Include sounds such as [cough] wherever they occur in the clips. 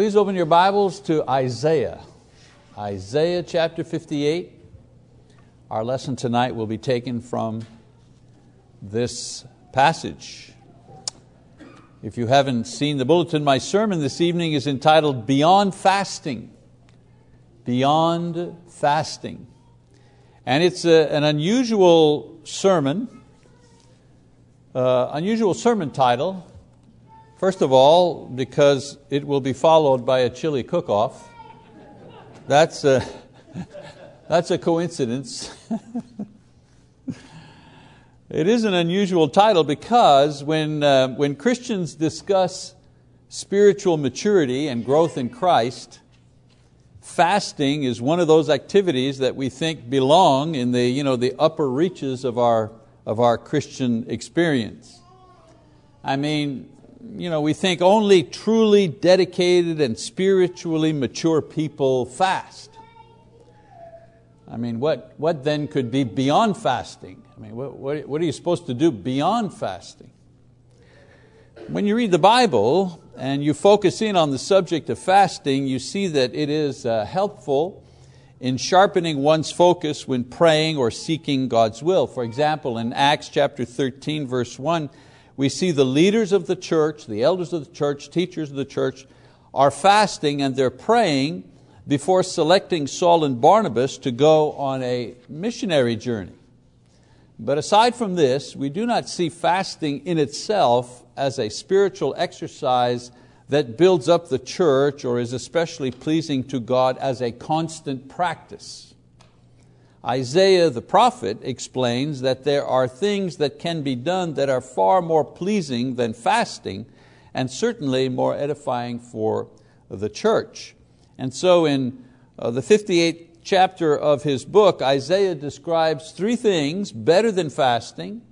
Please open your Bibles to Isaiah. Isaiah chapter 58. Our lesson tonight will be taken from this passage. If you haven't seen the bulletin, my sermon this evening is entitled Beyond Fasting. Beyond Fasting. And it's a, an unusual sermon, uh, unusual sermon title. First of all, because it will be followed by a chili cook-off. That's a, [laughs] that's a coincidence. [laughs] it is an unusual title because when, uh, when Christians discuss spiritual maturity and growth in Christ, fasting is one of those activities that we think belong in the, you know, the upper reaches of our, of our Christian experience. I mean, you know, we think only truly dedicated and spiritually mature people fast. I mean, what, what then could be beyond fasting? I mean, what, what, what are you supposed to do beyond fasting? When you read the Bible and you focus in on the subject of fasting, you see that it is uh, helpful in sharpening one's focus when praying or seeking God's will. For example, in Acts chapter 13, verse 1, we see the leaders of the church, the elders of the church, teachers of the church, are fasting and they're praying before selecting Saul and Barnabas to go on a missionary journey. But aside from this, we do not see fasting in itself as a spiritual exercise that builds up the church or is especially pleasing to God as a constant practice. Isaiah the prophet explains that there are things that can be done that are far more pleasing than fasting and certainly more edifying for the church. And so in uh, the 58th chapter of his book, Isaiah describes three things better than fasting,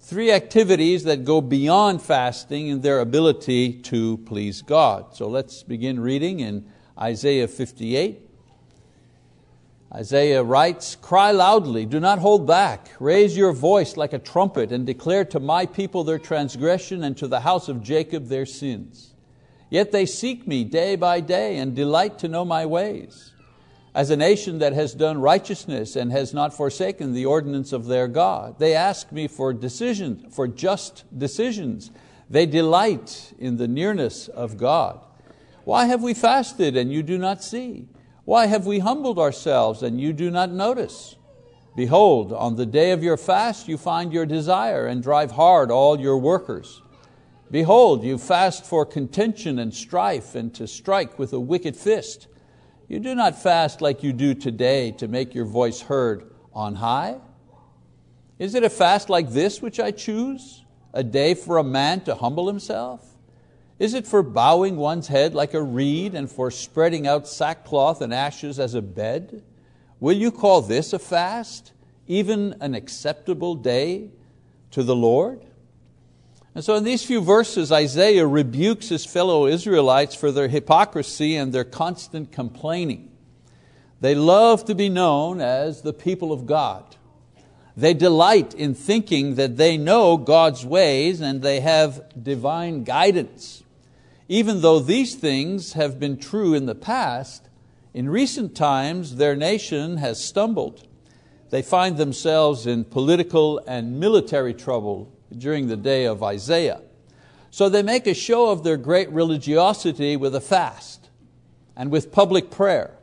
three activities that go beyond fasting in their ability to please God. So let's begin reading in Isaiah 58. Isaiah writes, Cry loudly, do not hold back. Raise your voice like a trumpet and declare to my people their transgression and to the house of Jacob their sins. Yet they seek me day by day and delight to know my ways. As a nation that has done righteousness and has not forsaken the ordinance of their God, they ask me for decisions, for just decisions. They delight in the nearness of God. Why have we fasted and you do not see? Why have we humbled ourselves and you do not notice? Behold, on the day of your fast you find your desire and drive hard all your workers. Behold, you fast for contention and strife and to strike with a wicked fist. You do not fast like you do today to make your voice heard on high. Is it a fast like this which I choose? A day for a man to humble himself? Is it for bowing one's head like a reed and for spreading out sackcloth and ashes as a bed? Will you call this a fast, even an acceptable day to the Lord? And so in these few verses, Isaiah rebukes his fellow Israelites for their hypocrisy and their constant complaining. They love to be known as the people of God. They delight in thinking that they know God's ways and they have divine guidance. Even though these things have been true in the past, in recent times their nation has stumbled. They find themselves in political and military trouble during the day of Isaiah. So they make a show of their great religiosity with a fast and with public prayer.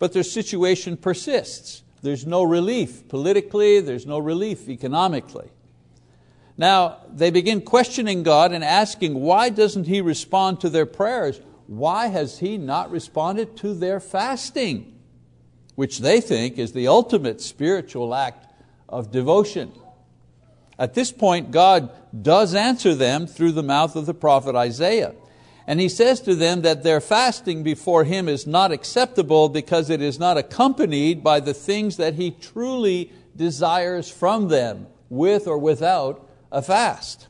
But their situation persists. There's no relief politically, there's no relief economically. Now, they begin questioning God and asking, why doesn't He respond to their prayers? Why has He not responded to their fasting? Which they think is the ultimate spiritual act of devotion. At this point, God does answer them through the mouth of the prophet Isaiah. And He says to them that their fasting before Him is not acceptable because it is not accompanied by the things that He truly desires from them, with or without a fast.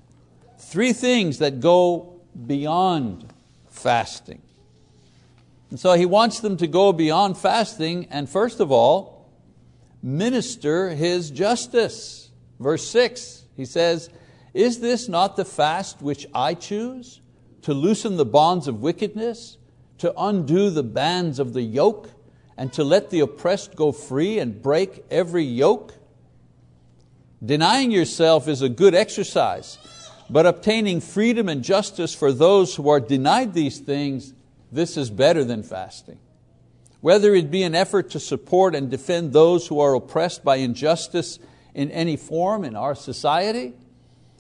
Three things that go beyond fasting. And so he wants them to go beyond fasting and first of all, minister his justice. Verse six, he says, is this not the fast which I choose? To loosen the bonds of wickedness, to undo the bands of the yoke, and to let the oppressed go free and break every yoke? Denying yourself is a good exercise, but obtaining freedom and justice for those who are denied these things, this is better than fasting. Whether it be an effort to support and defend those who are oppressed by injustice in any form in our society,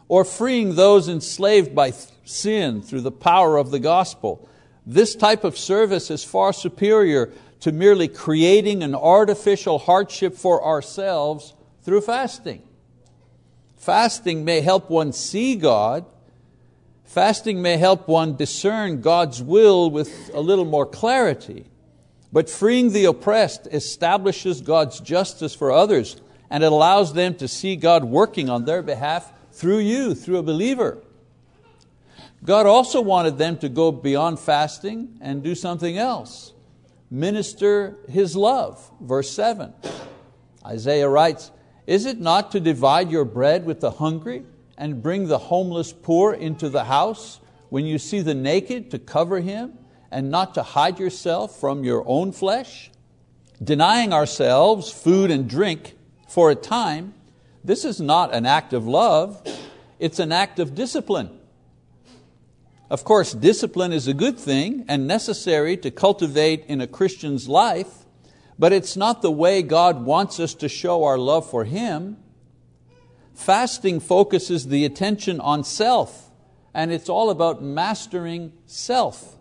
or freeing those enslaved by sin through the power of the gospel. This type of service is far superior to merely creating an artificial hardship for ourselves through fasting. Fasting may help one see God. Fasting may help one discern God's will with a little more clarity. But freeing the oppressed establishes God's justice for others and it allows them to see God working on their behalf through you, through a believer. God also wanted them to go beyond fasting and do something else minister His love. Verse 7. Isaiah writes, Is it not to divide your bread with the hungry and bring the homeless poor into the house when you see the naked to cover him and not to hide yourself from your own flesh? Denying ourselves food and drink for a time, this is not an act of love, it's an act of discipline. Of course, discipline is a good thing and necessary to cultivate in a Christian's life, but it's not the way God wants us to show our love for Him. Fasting focuses the attention on self, and it's all about mastering self.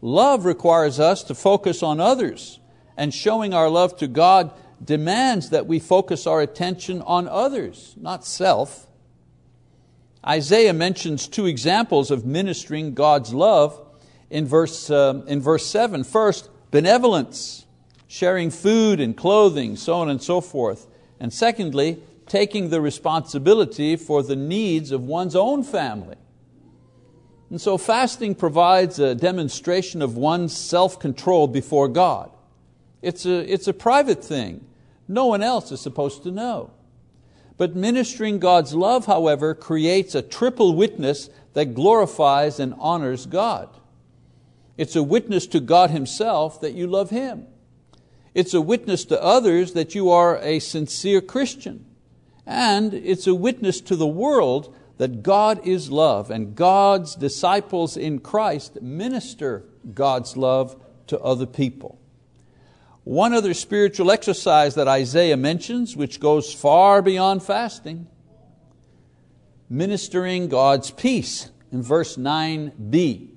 Love requires us to focus on others, and showing our love to God demands that we focus our attention on others, not self. Isaiah mentions two examples of ministering God's love in verse, uh, in verse 7. First, benevolence, sharing food and clothing, so on and so forth. And secondly, taking the responsibility for the needs of one's own family. And so fasting provides a demonstration of one's self control before God. It's a, it's a private thing. No one else is supposed to know. But ministering God's love, however, creates a triple witness that glorifies and honors God. It's a witness to God Himself that you love Him. It's a witness to others that you are a sincere Christian. And it's a witness to the world that God is love and God's disciples in Christ minister God's love to other people. One other spiritual exercise that Isaiah mentions, which goes far beyond fasting, ministering God's peace in verse 9b.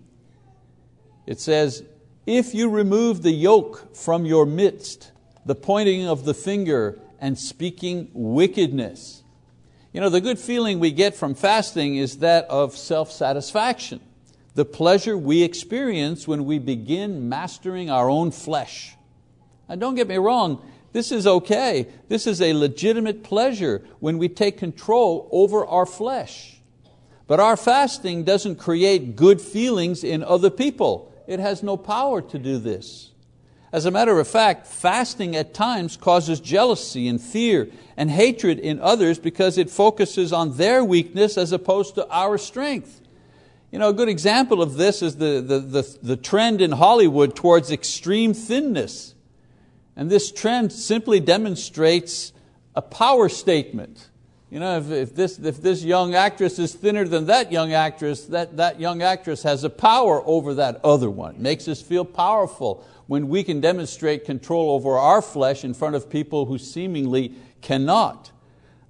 It says, If you remove the yoke from your midst, the pointing of the finger and speaking wickedness. You know, the good feeling we get from fasting is that of self satisfaction, the pleasure we experience when we begin mastering our own flesh and don't get me wrong, this is okay. This is a legitimate pleasure when we take control over our flesh. But our fasting doesn't create good feelings in other people. It has no power to do this. As a matter of fact, fasting at times causes jealousy and fear and hatred in others because it focuses on their weakness as opposed to our strength. You know, a good example of this is the, the, the, the trend in Hollywood towards extreme thinness. And this trend simply demonstrates a power statement. You know, if, if, this, if this young actress is thinner than that young actress, that, that young actress has a power over that other one. It makes us feel powerful when we can demonstrate control over our flesh in front of people who seemingly cannot.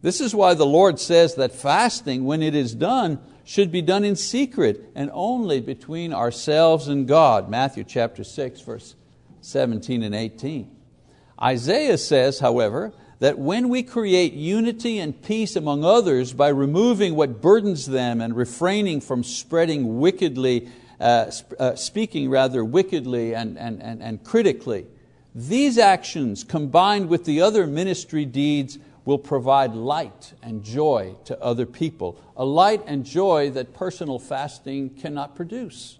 This is why the Lord says that fasting, when it is done, should be done in secret and only between ourselves and God. Matthew chapter 6, verse 17 and 18. Isaiah says, however, that when we create unity and peace among others by removing what burdens them and refraining from spreading wickedly, uh, uh, speaking rather wickedly and, and, and, and critically, these actions combined with the other ministry deeds will provide light and joy to other people, a light and joy that personal fasting cannot produce.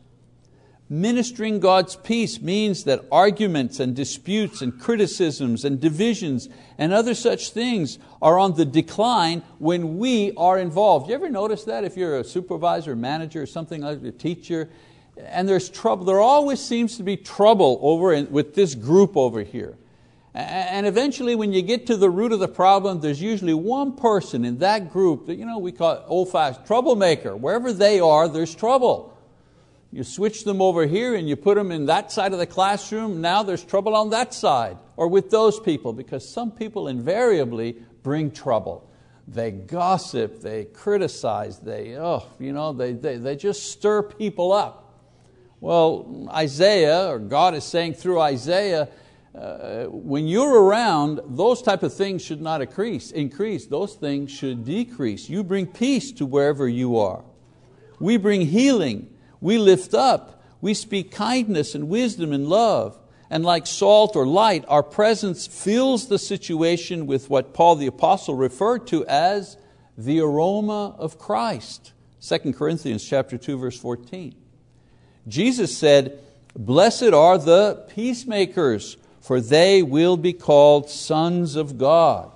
Ministering God's peace means that arguments and disputes and criticisms and divisions and other such things are on the decline when we are involved. You ever notice that if you're a supervisor, manager, or something like a teacher, and there's trouble. There always seems to be trouble over in, with this group over here. And eventually, when you get to the root of the problem, there's usually one person in that group that you know, we call old-fashioned troublemaker. Wherever they are, there's trouble. You switch them over here and you put them in that side of the classroom, now there's trouble on that side, or with those people, because some people invariably bring trouble. They gossip, they criticize, they, oh, you know, they, they, they just stir people up. Well, Isaiah, or God is saying through Isaiah, uh, when you're around, those type of things should not increase, increase. Those things should decrease. You bring peace to wherever you are. We bring healing. We lift up. We speak kindness and wisdom and love. And like salt or light, our presence fills the situation with what Paul the Apostle referred to as the aroma of Christ. 2 Corinthians chapter 2, verse 14. Jesus said, Blessed are the peacemakers, for they will be called sons of God.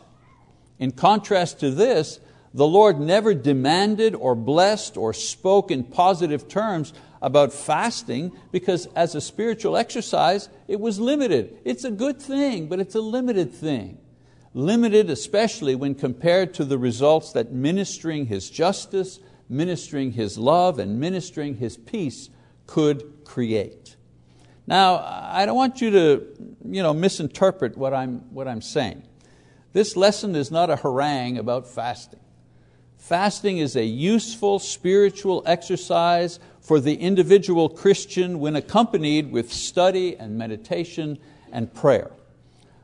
In contrast to this, the Lord never demanded or blessed or spoke in positive terms about fasting because as a spiritual exercise, it was limited. It's a good thing, but it's a limited thing. Limited especially when compared to the results that ministering His justice, ministering His love, and ministering His peace could create. Now, I don't want you to you know, misinterpret what I'm, what I'm saying. This lesson is not a harangue about fasting. Fasting is a useful spiritual exercise for the individual Christian when accompanied with study and meditation and prayer.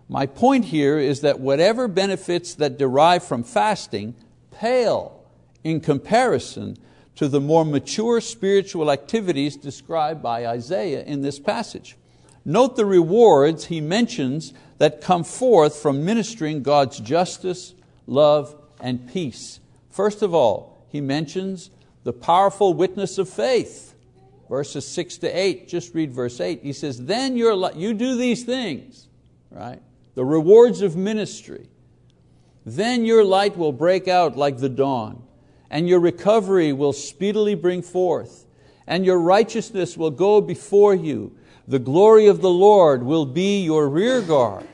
My point here is that whatever benefits that derive from fasting pale in comparison to the more mature spiritual activities described by Isaiah in this passage. Note the rewards he mentions that come forth from ministering God's justice, love, and peace. First of all, he mentions the powerful witness of faith. Verses 6 to 8, just read verse 8. He says, Then you're, you do these things, right? The rewards of ministry. Then your light will break out like the dawn and your recovery will speedily bring forth, and your righteousness will go before you. The glory of the Lord will be your rear guard.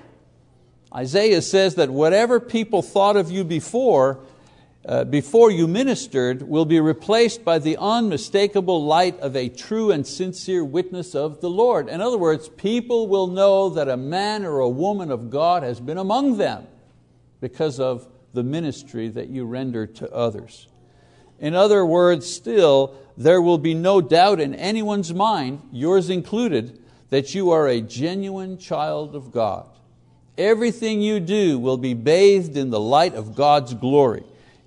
Isaiah says that whatever people thought of you before, uh, before you ministered, will be replaced by the unmistakable light of a true and sincere witness of the Lord. In other words, people will know that a man or a woman of God has been among them because of the ministry that you render to others. In other words, still, there will be no doubt in anyone's mind, yours included, that you are a genuine child of God. Everything you do will be bathed in the light of God's glory.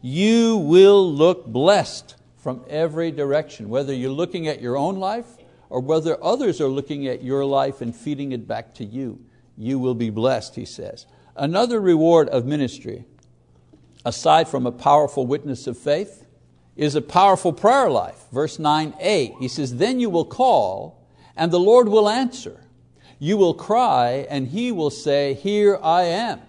You will look blessed from every direction, whether you're looking at your own life or whether others are looking at your life and feeding it back to you. You will be blessed, he says. Another reward of ministry, aside from a powerful witness of faith, is a powerful prayer life. Verse 9a, he says, Then you will call, and the Lord will answer. You will cry, and He will say, Here I am.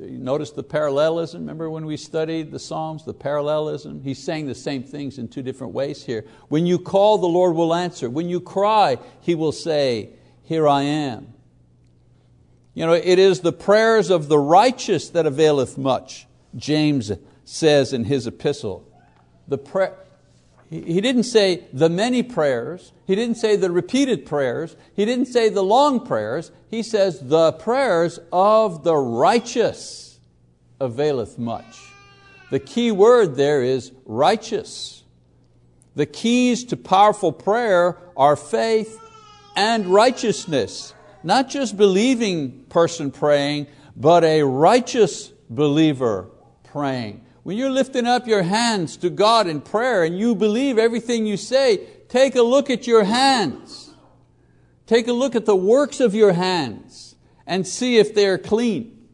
Notice the parallelism? Remember when we studied the Psalms, the parallelism? He's saying the same things in two different ways here. When you call, the Lord will answer. When you cry, He will say, Here I am. You know, it is the prayers of the righteous that availeth much, James says in his epistle the prayer, he didn't say the many prayers, he didn't say the repeated prayers, he didn't say the long prayers, he says the prayers of the righteous availeth much. The key word there is righteous. The keys to powerful prayer are faith and righteousness. Not just believing person praying, but a righteous believer praying. When you're lifting up your hands to God in prayer and you believe everything you say, take a look at your hands. Take a look at the works of your hands and see if they're clean.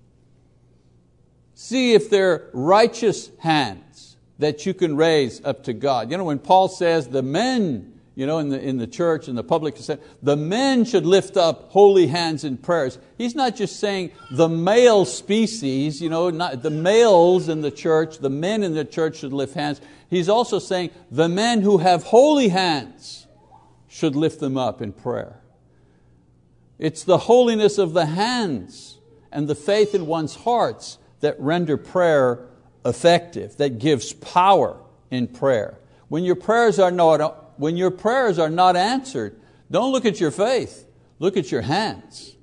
See if they're righteous hands that you can raise up to God. You know, when Paul says the men you know, in the, in the church, in the public, the men should lift up holy hands in prayers. He's not just saying the male species, you know, not, the males in the church, the men in the church should lift hands. He's also saying the men who have holy hands should lift them up in prayer. It's the holiness of the hands and the faith in one's hearts that render prayer effective, that gives power in prayer. When your prayers are not, when your prayers are not answered, don't look at your faith, look at your hands.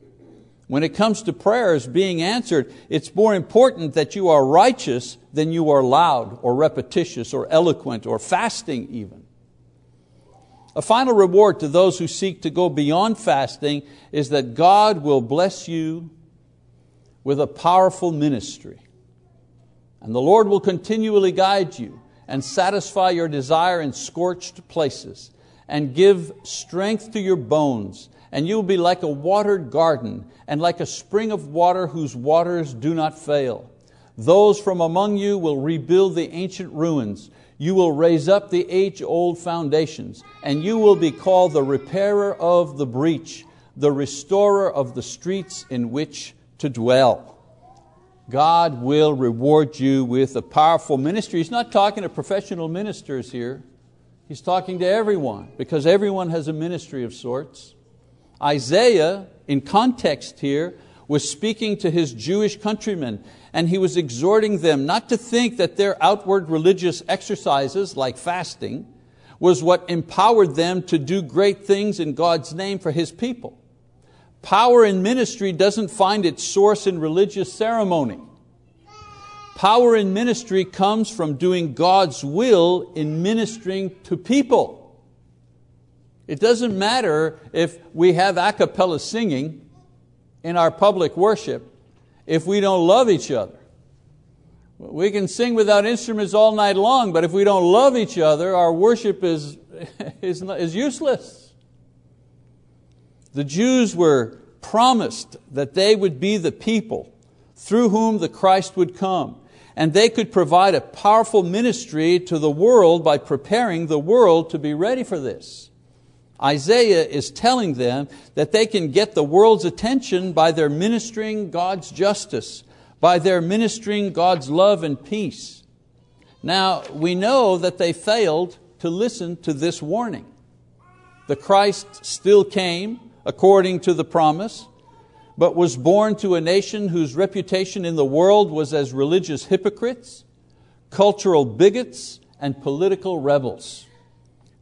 When it comes to prayers being answered, it's more important that you are righteous than you are loud or repetitious or eloquent or fasting even. A final reward to those who seek to go beyond fasting is that God will bless you with a powerful ministry. And the Lord will continually guide you and satisfy your desire in scorched places and give strength to your bones. And you will be like a watered garden and like a spring of water whose waters do not fail. Those from among you will rebuild the ancient ruins. You will raise up the age old foundations, and you will be called the repairer of the breach, the restorer of the streets in which to dwell. God will reward you with a powerful ministry. He's not talking to professional ministers here. He's talking to everyone because everyone has a ministry of sorts. Isaiah, in context here, was speaking to his Jewish countrymen and he was exhorting them not to think that their outward religious exercises, like fasting, was what empowered them to do great things in God's name for His people. Power in ministry doesn't find its source in religious ceremony. Power in ministry comes from doing God's will in ministering to people. It doesn't matter if we have a cappella singing in our public worship if we don't love each other. We can sing without instruments all night long, but if we don't love each other, our worship is, [laughs] is, is useless. The Jews were promised that they would be the people through whom the Christ would come, and they could provide a powerful ministry to the world by preparing the world to be ready for this. Isaiah is telling them that they can get the world's attention by their ministering God's justice, by their ministering God's love and peace. Now, we know that they failed to listen to this warning. The Christ still came according to the promise, but was born to a nation whose reputation in the world was as religious hypocrites, cultural bigots, and political rebels.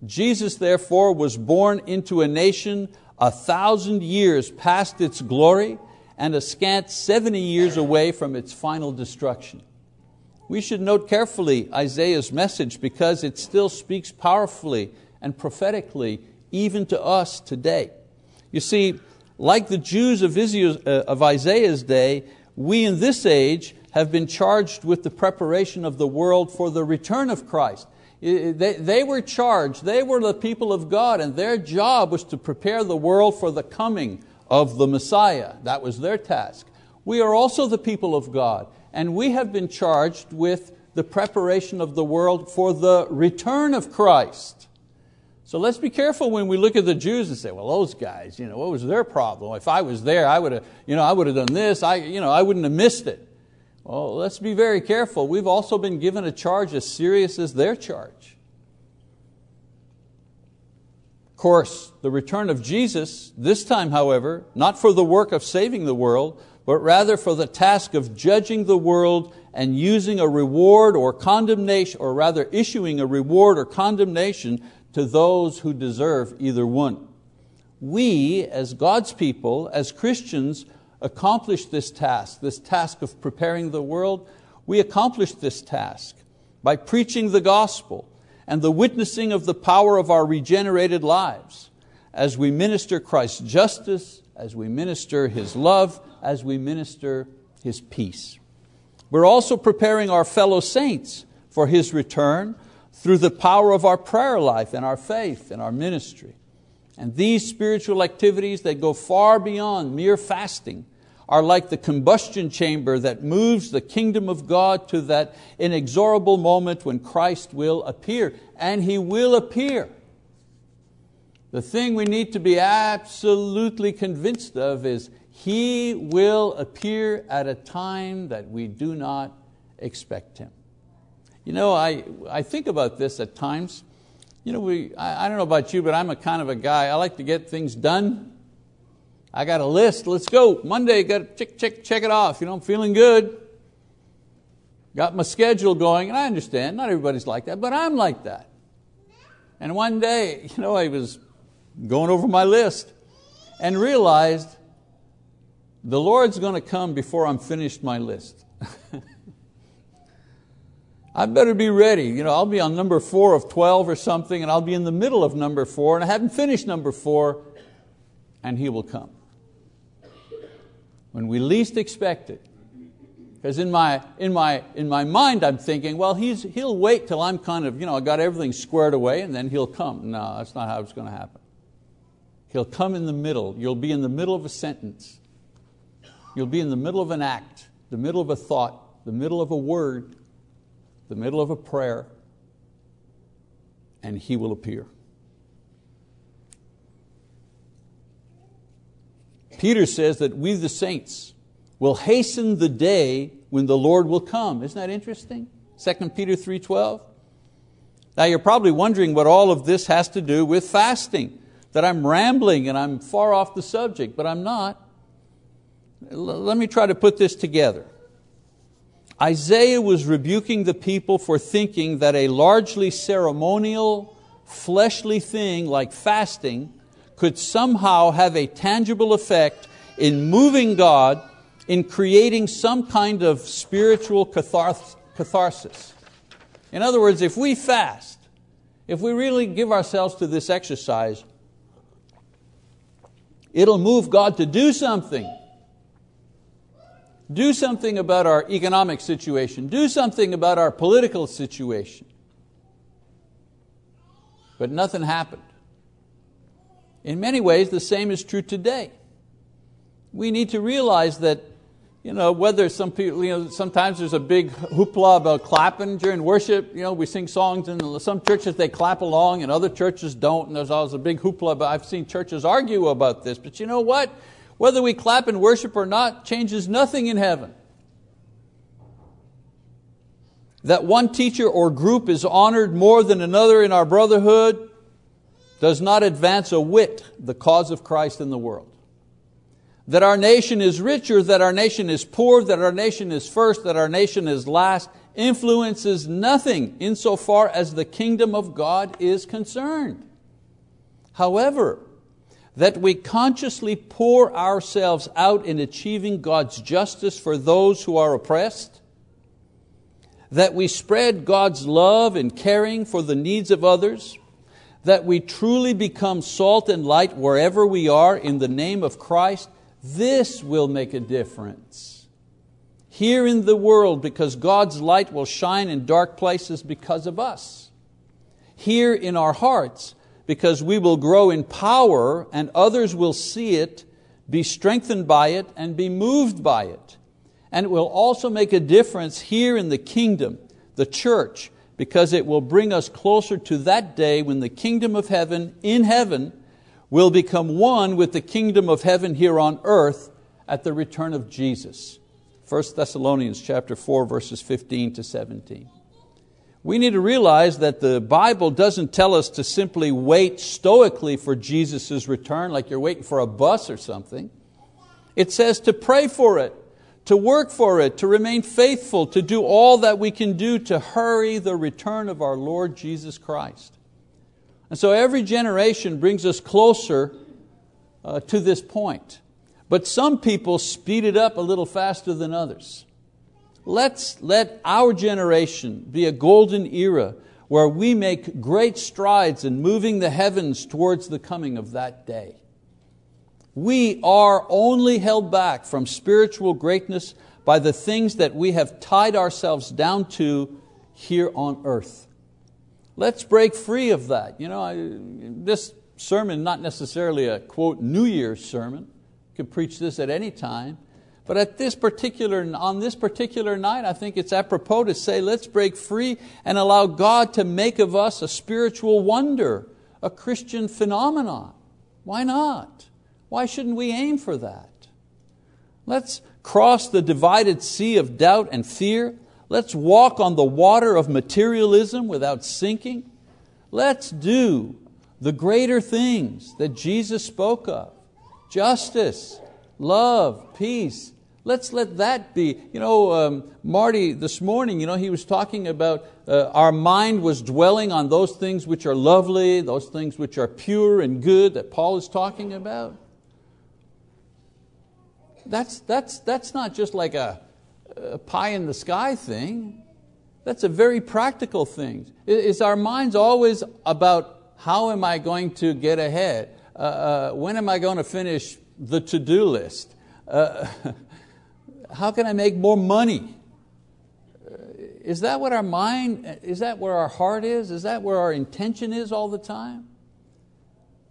Jesus, therefore, was born into a nation a thousand years past its glory and a scant 70 years away from its final destruction. We should note carefully Isaiah's message because it still speaks powerfully and prophetically even to us today. You see, like the Jews uh, of Isaiah's day, we in this age have been charged with the preparation of the world for the return of Christ. They, they were charged, they were the people of God, and their job was to prepare the world for the coming of the Messiah. That was their task. We are also the people of God, and we have been charged with the preparation of the world for the return of Christ. So let's be careful when we look at the Jews and say, well, those guys, you know, what was their problem? If I was there, I would have, you know, I would have done this, I, you know, I wouldn't have missed it. Well, let's be very careful. We've also been given a charge as serious as their charge. Of course, the return of Jesus, this time, however, not for the work of saving the world, but rather for the task of judging the world and using a reward or condemnation, or rather issuing a reward or condemnation to those who deserve either one. We, as God's people, as Christians, accomplish this task, this task of preparing the world, we accomplish this task by preaching the gospel and the witnessing of the power of our regenerated lives as we minister Christ's justice, as we minister His love, as we minister His peace. We're also preparing our fellow saints for His return through the power of our prayer life and our faith and our ministry. And these spiritual activities that go far beyond mere fasting are like the combustion chamber that moves the kingdom of God to that inexorable moment when Christ will appear. And He will appear. The thing we need to be absolutely convinced of is He will appear at a time that we do not expect Him. You know, I, I think about this at times. You know, we, I, I don't know about you, but I'm a kind of a guy, I like to get things done. I got a list, let's go. Monday, got to check, check, check it off. You know, I'm feeling good. Got my schedule going, and I understand, not everybody's like that, but I'm like that. And one day, [laughs] you know, I was going over my list and realized the Lord's going to come before I'm finished my list. [laughs] I better be ready. You know, I'll be on number four of 12 or something, and I'll be in the middle of number four, and I haven't finished number four, and He will come. When we least expect it. Because in my, in, my, in my mind I'm thinking, well, he's, he'll wait till I'm kind of, you know, I got everything squared away and then he'll come. No, that's not how it's going to happen. He'll come in the middle. You'll be in the middle of a sentence. You'll be in the middle of an act, the middle of a thought, the middle of a word, the middle of a prayer, and He will appear. Peter says that we, the saints, will hasten the day when the Lord will come. Isn't that interesting? 2 Peter 3.12. Now you're probably wondering what all of this has to do with fasting, that I'm rambling and I'm far off the subject, but I'm not. Let me try to put this together. Isaiah was rebuking the people for thinking that a largely ceremonial, fleshly thing like fasting could somehow have a tangible effect in moving God, in creating some kind of spiritual catharsis. In other words, if we fast, if we really give ourselves to this exercise, it'll move God to do something. Do something about our economic situation. Do something about our political situation. But nothing happened. In many ways, the same is true today. We need to realize that you know, whether some people, you know, sometimes there's a big hoopla about clapping during worship. You know, we sing songs, and some churches they clap along, and other churches don't. And there's always a big hoopla. But I've seen churches argue about this. But you know what? Whether we clap and worship or not changes nothing in heaven. That one teacher or group is honored more than another in our brotherhood does not advance a whit the cause of Christ in the world. That our nation is richer, that our nation is poor, that our nation is first, that our nation is last, influences nothing insofar as the kingdom of God is concerned. However, that we consciously pour ourselves out in achieving God's justice for those who are oppressed, that we spread God's love in caring for the needs of others, that we truly become salt and light wherever we are in the name of Christ, this will make a difference. Here in the world, because God's light will shine in dark places because of us. Here in our hearts, because we will grow in power and others will see it, be strengthened by it, and be moved by it. And it will also make a difference here in the kingdom, the church, because it will bring us closer to that day when the kingdom of heaven, in heaven, will become one with the kingdom of heaven here on earth at the return of Jesus. 1 Thessalonians chapter 4, verses 15 to 17 we need to realize that the Bible doesn't tell us to simply wait stoically for Jesus' return, like you're waiting for a bus or something. It says to pray for it, to work for it, to remain faithful, to do all that we can do to hurry the return of our Lord Jesus Christ. And so every generation brings us closer uh, to this point. But some people speed it up a little faster than others. Let's let our generation be a golden era where we make great strides in moving the heavens towards the coming of that day. We are only held back from spiritual greatness by the things that we have tied ourselves down to here on earth. Let's break free of that. You know, I, this sermon, not necessarily a quote New Year's sermon, you can preach this at any time. But at this particular, on this particular night, I think it's apropos to say, let's break free and allow God to make of us a spiritual wonder, a Christian phenomenon. Why not? Why shouldn't we aim for that? Let's cross the divided sea of doubt and fear. Let's walk on the water of materialism without sinking. Let's do the greater things that Jesus spoke of justice, love, peace. Let's let that be. You know, um, Marty, this morning, you know, he was talking about uh, our mind was dwelling on those things which are lovely, those things which are pure and good that Paul is talking about. That's, that's, that's not just like a, a pie in the sky thing. That's a very practical thing. Is our minds always about how am I going to get ahead? Uh, uh, when am I going to finish the to-do list? [laughs] How can I make more money? Is that what our mind, is that where our heart is? Is that where our intention is all the time?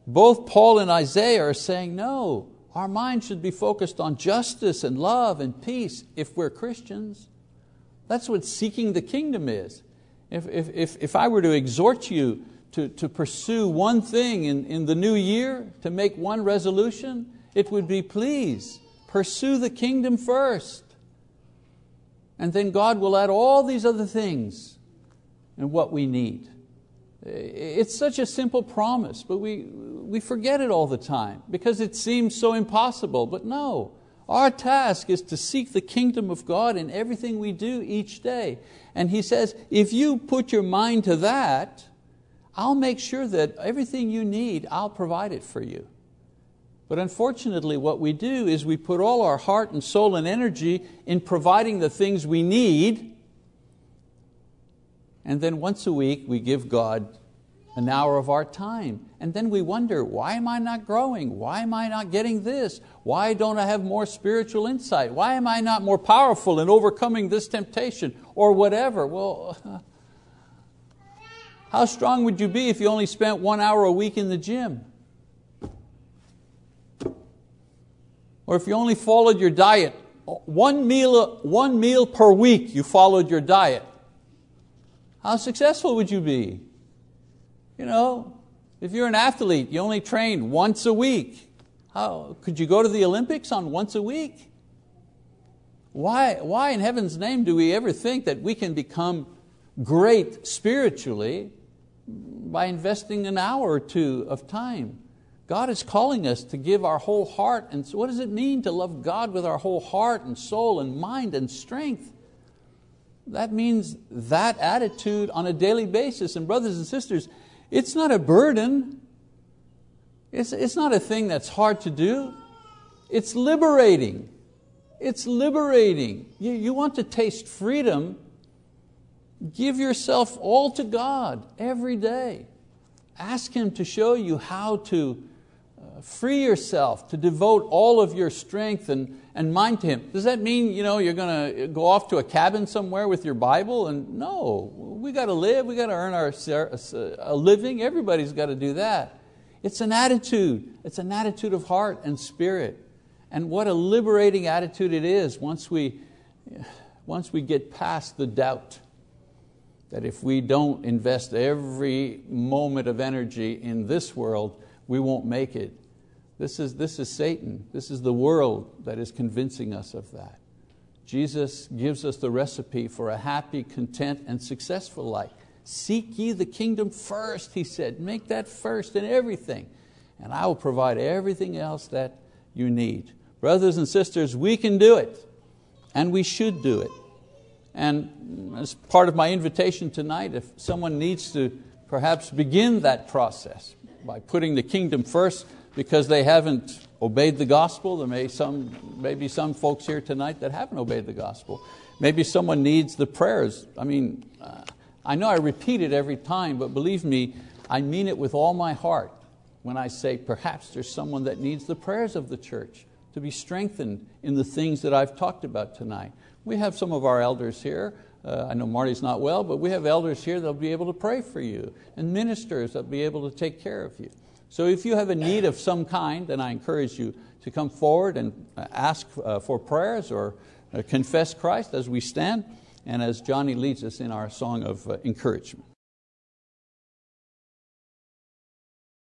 Both Paul and Isaiah are saying, no, our mind should be focused on justice and love and peace if we're Christians. That's what seeking the kingdom is. If, if, if, if I were to exhort you to, to pursue one thing in, in the new year, to make one resolution, it would be please pursue the kingdom first. And then God will add all these other things and what we need. It's such a simple promise, but we, we forget it all the time because it seems so impossible. But no, our task is to seek the kingdom of God in everything we do each day. And He says, if you put your mind to that, I'll make sure that everything you need, I'll provide it for you. But unfortunately, what we do is we put all our heart and soul and energy in providing the things we need, and then once a week we give God an hour of our time. And then we wonder, why am I not growing? Why am I not getting this? Why don't I have more spiritual insight? Why am I not more powerful in overcoming this temptation or whatever? Well, [laughs] how strong would you be if you only spent one hour a week in the gym? Or if you only followed your diet, one meal, one meal per week you followed your diet, how successful would you be? You know, if you're an athlete, you only train once a week. How, could you go to the Olympics on once a week? Why, why in heaven's name do we ever think that we can become great spiritually by investing an hour or two of time? God is calling us to give our whole heart. And so what does it mean to love God with our whole heart and soul and mind and strength? That means that attitude on a daily basis. And brothers and sisters, it's not a burden. It's, it's not a thing that's hard to do. It's liberating. It's liberating. You, you want to taste freedom, give yourself all to God every day. Ask Him to show you how to Uh, free yourself, to devote all of your strength and, and mind to Him. Does that mean you know, you're going to go off to a cabin somewhere with your Bible? And no, we got to live, we got to earn our, a living, everybody's got to do that. It's an attitude, it's an attitude of heart and spirit. And what a liberating attitude it is once we, once we get past the doubt that if we don't invest every moment of energy in this world, we won't make it. This is, this is Satan. This is the world that is convincing us of that. Jesus gives us the recipe for a happy, content, and successful life. Seek ye the kingdom first, he said. Make that first in everything, and I will provide everything else that you need. Brothers and sisters, we can do it, and we should do it. And as part of my invitation tonight, if someone needs to perhaps begin that process by putting the kingdom first, because they haven't obeyed the gospel. There may, some, maybe some folks here tonight that haven't obeyed the gospel. Maybe someone needs the prayers. I mean, uh, I know I repeat it every time, but believe me, I mean it with all my heart when I say perhaps there's someone that needs the prayers of the church to be strengthened in the things that I've talked about tonight. We have some of our elders here. Uh, I know Marty's not well, but we have elders here that'll be able to pray for you and ministers that'll be able to take care of you. So if you have a need of some kind, then I encourage you to come forward and uh, ask uh, for prayers or uh, confess Christ as we stand and as Johnny leads us in our song of encouragement.